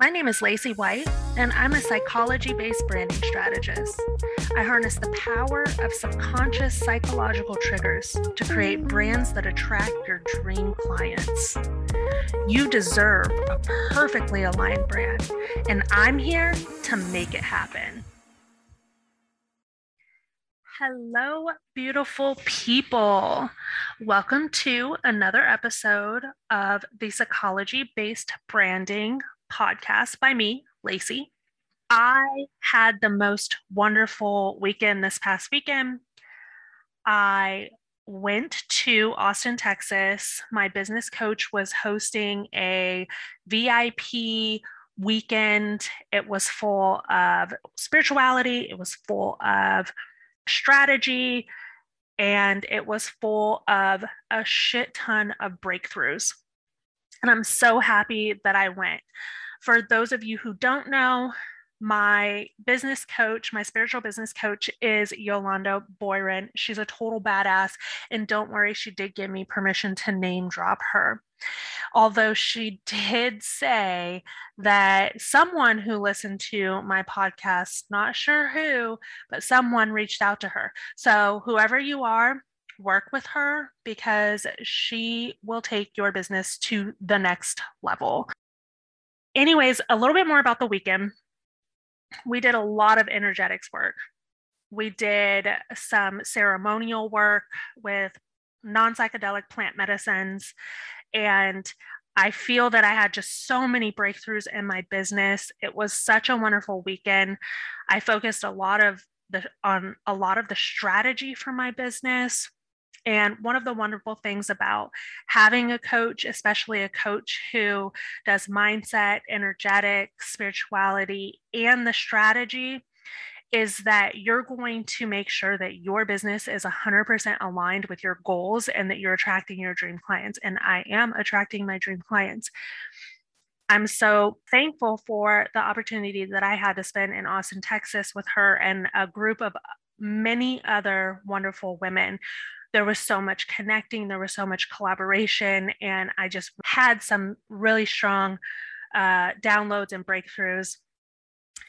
My name is Lacey White, and I'm a psychology based branding strategist. I harness the power of subconscious psychological triggers to create brands that attract your dream clients. You deserve a perfectly aligned brand, and I'm here to make it happen. Hello, beautiful people. Welcome to another episode of the Psychology Based Branding podcast by me, Lacey. I had the most wonderful weekend this past weekend. I went to Austin, Texas. My business coach was hosting a VIP weekend. It was full of spirituality, it was full of strategy, and it was full of a shit ton of breakthroughs. And I'm so happy that I went. For those of you who don't know, my business coach, my spiritual business coach is Yolanda Boyren. She's a total badass. And don't worry, she did give me permission to name drop her. Although she did say that someone who listened to my podcast, not sure who, but someone reached out to her. So, whoever you are, work with her because she will take your business to the next level anyways, a little bit more about the weekend. We did a lot of energetics work. We did some ceremonial work with non psychedelic plant medicines. And I feel that I had just so many breakthroughs in my business. It was such a wonderful weekend. I focused a lot of the on a lot of the strategy for my business and one of the wonderful things about having a coach, especially a coach who does mindset, energetic, spirituality, and the strategy, is that you're going to make sure that your business is 100% aligned with your goals and that you're attracting your dream clients. And I am attracting my dream clients. I'm so thankful for the opportunity that I had to spend in Austin, Texas with her and a group of many other wonderful women there was so much connecting, there was so much collaboration, and I just had some really strong uh, downloads and breakthroughs.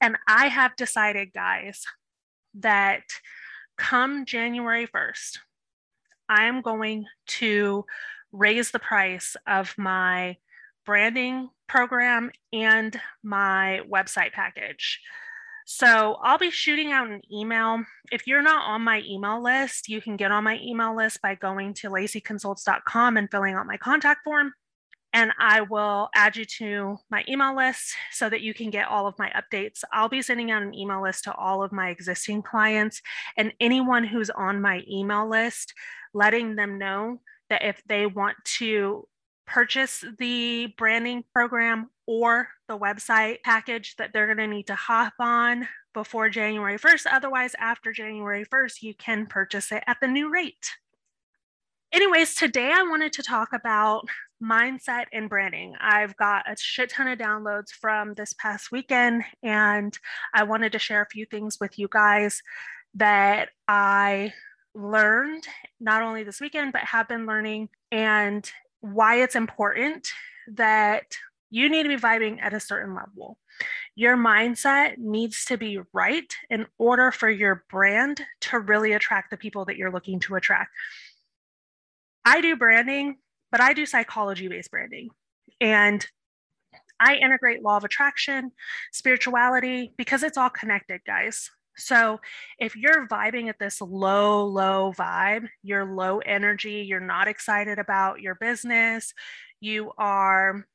And I have decided, guys, that come January 1st, I am going to raise the price of my branding program and my website package. So I'll be shooting out an email. If you're not on my email list, you can get on my email list by going to laceyconsults.com and filling out my contact form. And I will add you to my email list so that you can get all of my updates. I'll be sending out an email list to all of my existing clients and anyone who's on my email list, letting them know that if they want to purchase the branding program or the website package that they're going to need to hop on before January 1st. Otherwise, after January 1st, you can purchase it at the new rate. Anyways, today I wanted to talk about mindset and branding. I've got a shit ton of downloads from this past weekend, and I wanted to share a few things with you guys that I learned not only this weekend, but have been learning. And why it's important that you need to be vibing at a certain level. Your mindset needs to be right in order for your brand to really attract the people that you're looking to attract. I do branding, but I do psychology based branding. And I integrate law of attraction, spirituality, because it's all connected, guys. So if you're vibing at this low, low vibe, you're low energy, you're not excited about your business, you are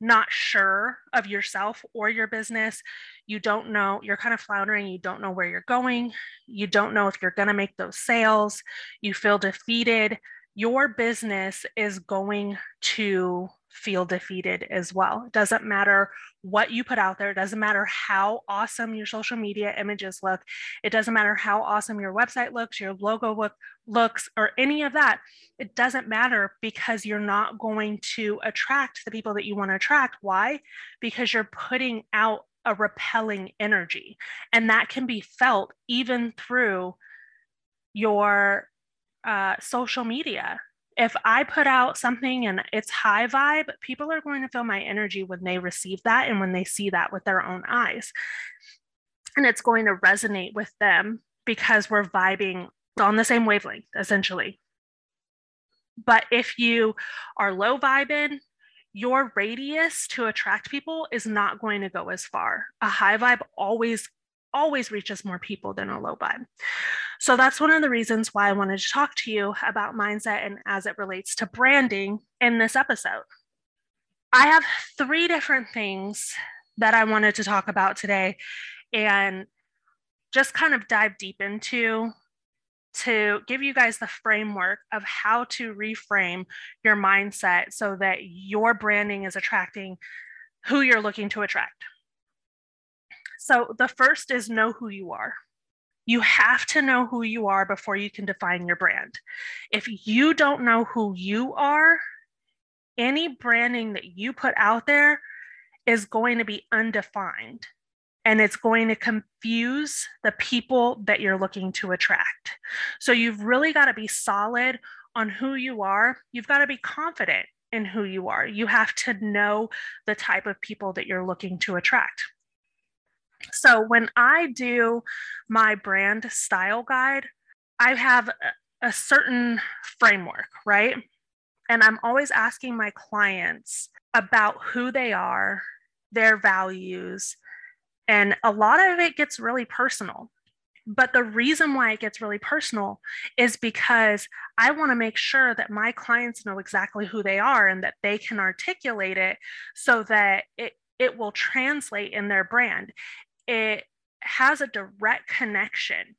not sure of yourself or your business, you don't know, you're kind of floundering, you don't know where you're going, you don't know if you're going to make those sales, you feel defeated, your business is going to feel defeated as well. It doesn't matter what you put out there, it doesn't matter how awesome your social media images look, it doesn't matter how awesome your website looks, your logo look, looks, or any of that. It doesn't matter because you're not going to attract the people that you want to attract. Why? Because you're putting out a repelling energy, and that can be felt even through your uh, social media If I put out something and it's high vibe, people are going to feel my energy when they receive that and when they see that with their own eyes. And it's going to resonate with them because we're vibing on the same wavelength, essentially. But if you are low vibing, your radius to attract people is not going to go as far. A high vibe always, always reaches more people than a low vibe. So that's one of the reasons why I wanted to talk to you about mindset and as it relates to branding in this episode. I have three different things that I wanted to talk about today and just kind of dive deep into to give you guys the framework of how to reframe your mindset so that your branding is attracting who you're looking to attract. So, the first is know who you are. You have to know who you are before you can define your brand. If you don't know who you are, any branding that you put out there is going to be undefined and it's going to confuse the people that you're looking to attract. So you've really got to be solid on who you are. You've got to be confident in who you are. You have to know the type of people that you're looking to attract. So when I do my brand style guide, I have a certain framework, right? And I'm always asking my clients about who they are, their values, and a lot of it gets really personal. But the reason why it gets really personal is because I want to make sure that my clients know exactly who they are and that they can articulate it so that it, it will translate in their brand. It has a direct connection.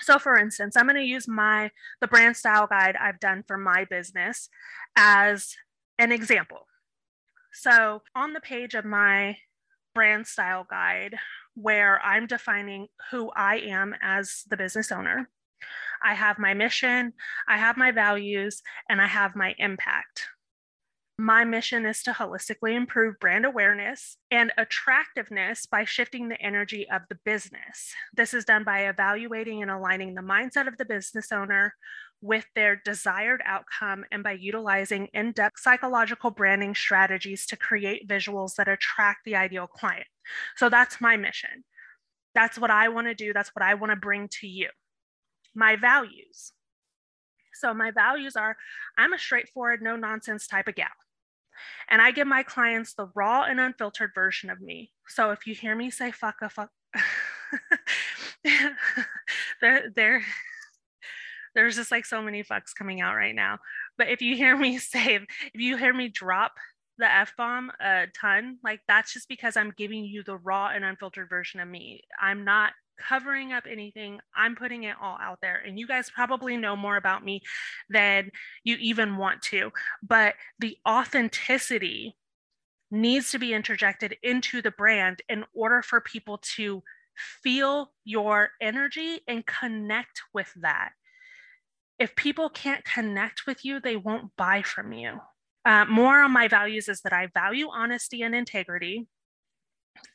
So for instance, I'm going to use my the brand style guide I've done for my business as an example. So on the page of my brand style guide where I'm defining who I am as the business owner. I have my mission, I have my values, and I have my impact. My mission is to holistically improve brand awareness and attractiveness by shifting the energy of the business. This is done by evaluating and aligning the mindset of the business owner with their desired outcome and by utilizing in depth psychological branding strategies to create visuals that attract the ideal client. So that's my mission. That's what I want to do. That's what I want to bring to you. My values. So, my values are I'm a straightforward, no nonsense type of gal. And I give my clients the raw and unfiltered version of me. So, if you hear me say fuck a fuck, they're, they're, there's just like so many fucks coming out right now. But if you hear me say, if you hear me drop the F bomb a ton, like that's just because I'm giving you the raw and unfiltered version of me. I'm not covering up anything. I'm putting it all out there. And you guys probably know more about me than you even want to. But the authenticity needs to be interjected into the brand in order for people to feel your energy and connect with that if people can't connect with you, they won't buy from you. Uh, more on my values is that I value honesty and integrity.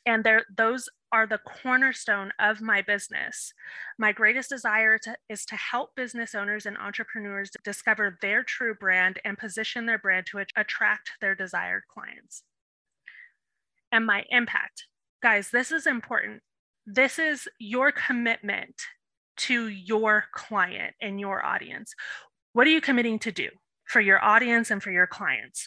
And there, those are the cornerstone of my business. My greatest desire to, is to help business owners and entrepreneurs discover their true brand and position their brand to attract their desired clients. And my impact. Guys, this is important. This is your commitment to your client and your audience. What are you committing to do for your audience and for your clients?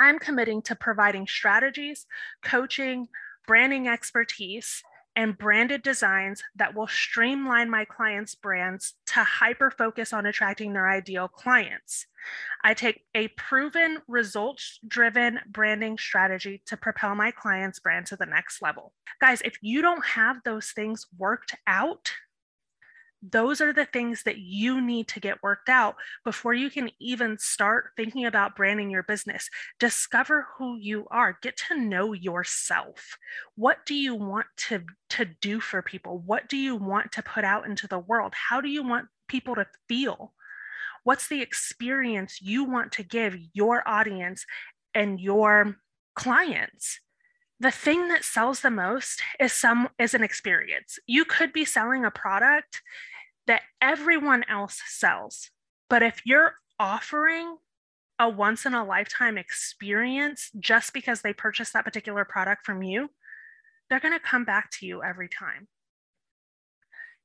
I'm committing to providing strategies, coaching, branding expertise, and branded designs that will streamline my clients' brands to hyper focus on attracting their ideal clients. I take a proven, results driven branding strategy to propel my clients' brand to the next level. Guys, if you don't have those things worked out, those are the things that you need to get worked out before you can even start thinking about branding your business. Discover who you are, get to know yourself. What do you want to, to do for people? What do you want to put out into the world? How do you want people to feel? What's the experience you want to give your audience and your clients? the thing that sells the most is some is an experience you could be selling a product that everyone else sells, But if you're offering a once in a lifetime experience just because they purchased that particular product from you, they're going to come back to you every time.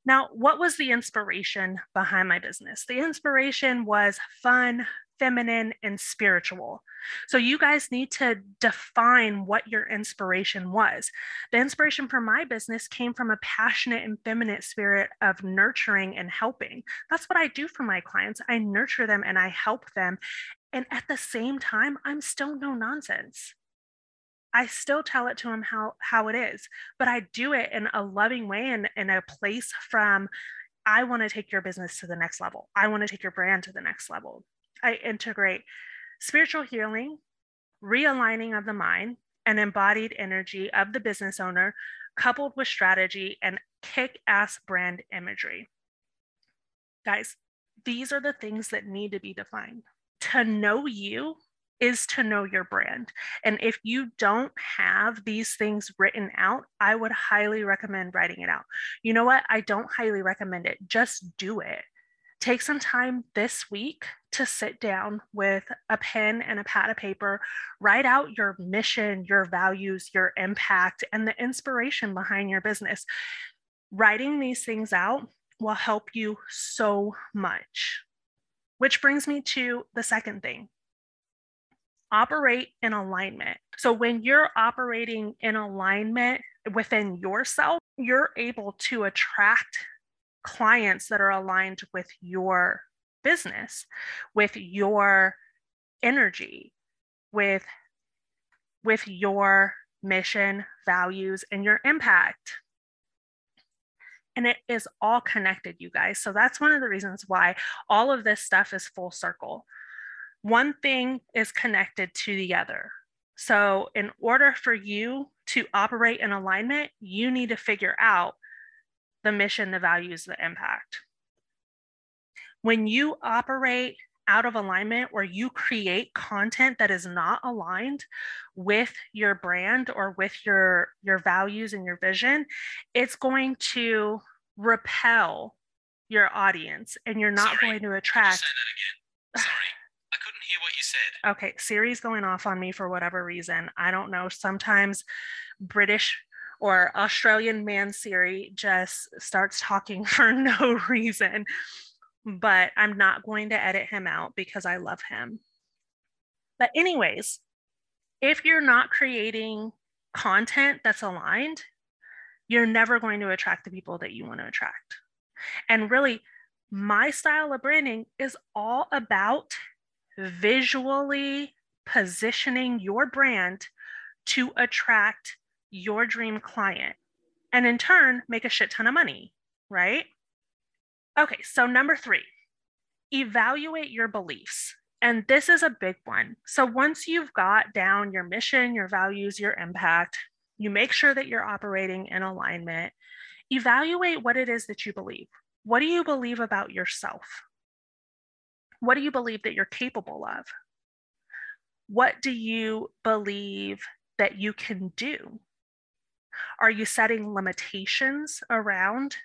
Now, what was the inspiration behind my business? The inspiration was fun, feminine, and spiritual. So, you guys need to define what your inspiration was. The inspiration for my business came from a passionate and feminine spirit of nurturing and helping. That's what I do for my clients. I nurture them and I help them. And at the same time, I'm still no nonsense. I still tell it to them how how it is, but I do it in a loving way and in a place from I want to take your business to the next level. I want to take your brand to the next level. I integrate spiritual healing, realigning of the mind, and embodied energy of the business owner, coupled with strategy and kick ass brand imagery. Guys, these are the things that need to be defined. To know you is to know your brand. And if you don't have these things written out, I would highly recommend writing it out. You know what? I don't highly recommend it. Just do it. Take some time this week to sit down with a pen and a pad of paper, write out your mission, your values, your impact, and the inspiration behind your business. Writing these things out will help you so much. Which brings me to the second thing operate in alignment. So when you're operating in alignment within yourself, you're able to attract clients that are aligned with your business, with your energy, with with your mission, values, and your impact. And it is all connected, you guys. So that's one of the reasons why all of this stuff is full circle one thing is connected to the other. So, in order for you to operate in alignment, you need to figure out the mission, the values, the impact. When you operate out of alignment or you create content that is not aligned with your brand or with your your values and your vision, it's going to repel your audience and you're not Sorry, going to attract Sorry I couldn't hear what you said. Okay, Siri's going off on me for whatever reason. I don't know. Sometimes British or Australian man Siri just starts talking for no reason. But I'm not going to edit him out because I love him. But, anyways, if you're not creating content that's aligned, you're never going to attract the people that you want to attract. And really, my style of branding is all about visually positioning your brand to attract your dream client and in turn make a shit ton of money, right? Okay, so number three, evaluate your beliefs. And this is a big one. So once you've got down your mission, your values, your impact, you make sure that you're operating in alignment. Evaluate what it is that you believe. What do you believe about yourself? What do you believe that you're capable of? What do you believe that you can do? Are you setting limitations around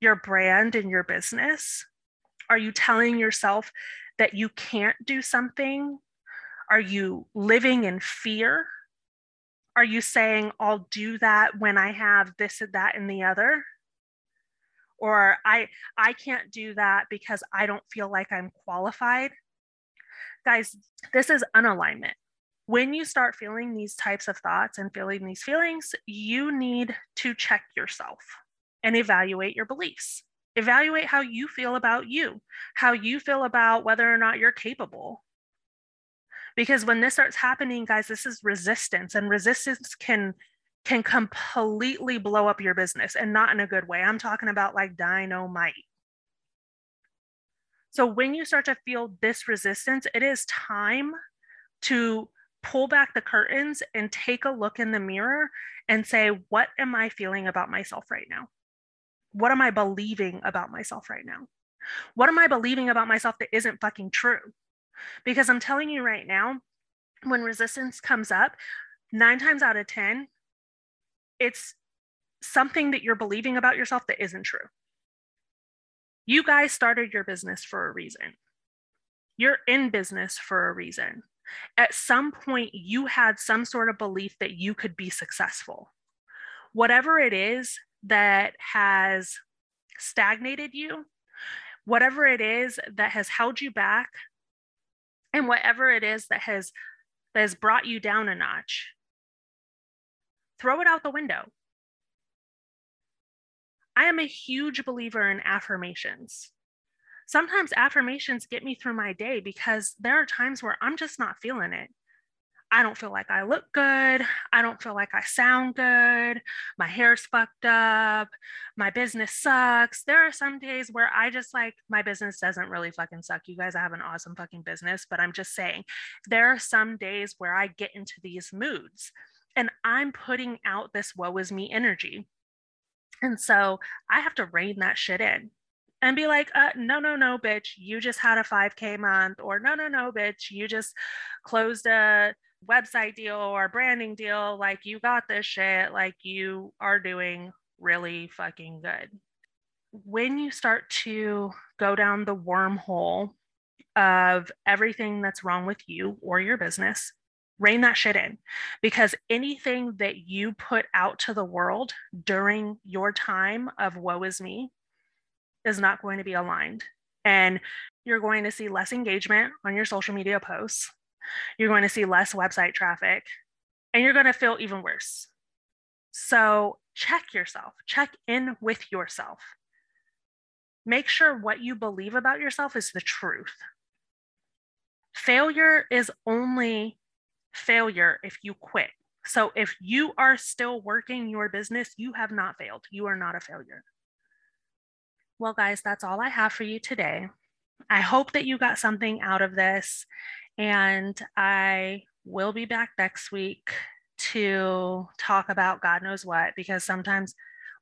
your brand and your business? Are you telling yourself that you can't do something? Are you living in fear? Are you saying, I'll do that when I have this and that and the other? or I I can't do that because I don't feel like I'm qualified. Guys, this is unalignment. When you start feeling these types of thoughts and feeling these feelings, you need to check yourself and evaluate your beliefs. Evaluate how you feel about you, how you feel about whether or not you're capable. Because when this starts happening, guys, this is resistance, and resistance can can completely blow up your business and not in a good way. I'm talking about like dynamite. So when you start to feel this resistance, it is time to pull back the curtains and take a look in the mirror and say, what am I feeling about myself right now? What am I believing about myself right now? What am I believing about myself that isn't fucking true? Because I'm telling you right now, when resistance comes up, nine times out of 10, it's something that you're believing about yourself that isn't true. You guys started your business for a reason. You're in business for a reason. At some point, you had some sort of belief that you could be successful. Whatever it is that has stagnated you, whatever it is that has held you back, and whatever it is that has that has brought you down a notch, throw it out the window. I am a huge believer in affirmations. Sometimes affirmations get me through my day because there are times where I'm just not feeling it. I don't feel like I look good. I don't feel like I sound good. My hair's fucked up. My business sucks. There are some days where I just like, my business doesn't really fucking suck. You guys, I have an awesome fucking business, but I'm just saying, there are some days where I get into these moods and I'm putting out this woe is me energy. And so I have to rein that shit in and be like, uh, no, no, no, bitch, you just had a 5K month, or no, no, no, bitch, you just closed a website deal or branding deal. Like, you got this shit. Like, you are doing really fucking good. When you start to go down the wormhole of everything that's wrong with you or your business, rein that shit in because anything that you put out to the world during your time of woe is me is not going to be aligned. And you're going to see less engagement on your social media posts. You're going to see less website traffic and you're going to feel even worse. So check yourself, check in with yourself. Make sure what you believe about yourself is the truth. Failure is only failure if you quit. So if you are still working your business, you have not failed. You are not a failure. Well, guys, that's all I have for you today. I hope that you got something out of this, and I will be back next week to talk about God knows what because sometimes,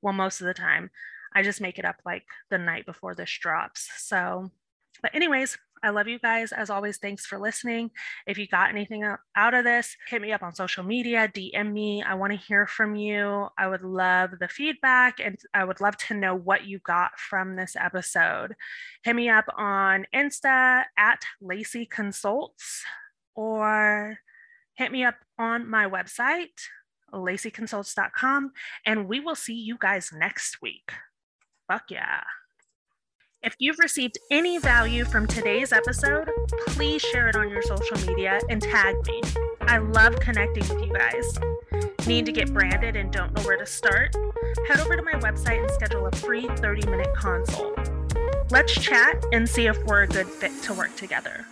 well, most of the time, I just make it up like the night before this drops. So, but, anyways, I love you guys. As always, thanks for listening. If you got anything out of this, hit me up on social media, DM me. I want to hear from you. I would love the feedback and I would love to know what you got from this episode. Hit me up on Insta at Lacey Consults or hit me up on my website, laceyconsults.com, and we will see you guys next week. Fuck yeah. If you've received any value from today's episode, please share it on your social media and tag me. I love connecting with you guys. Need to get branded and don't know where to start? Head over to my website and schedule a free 30 minute consult. Let's chat and see if we're a good fit to work together.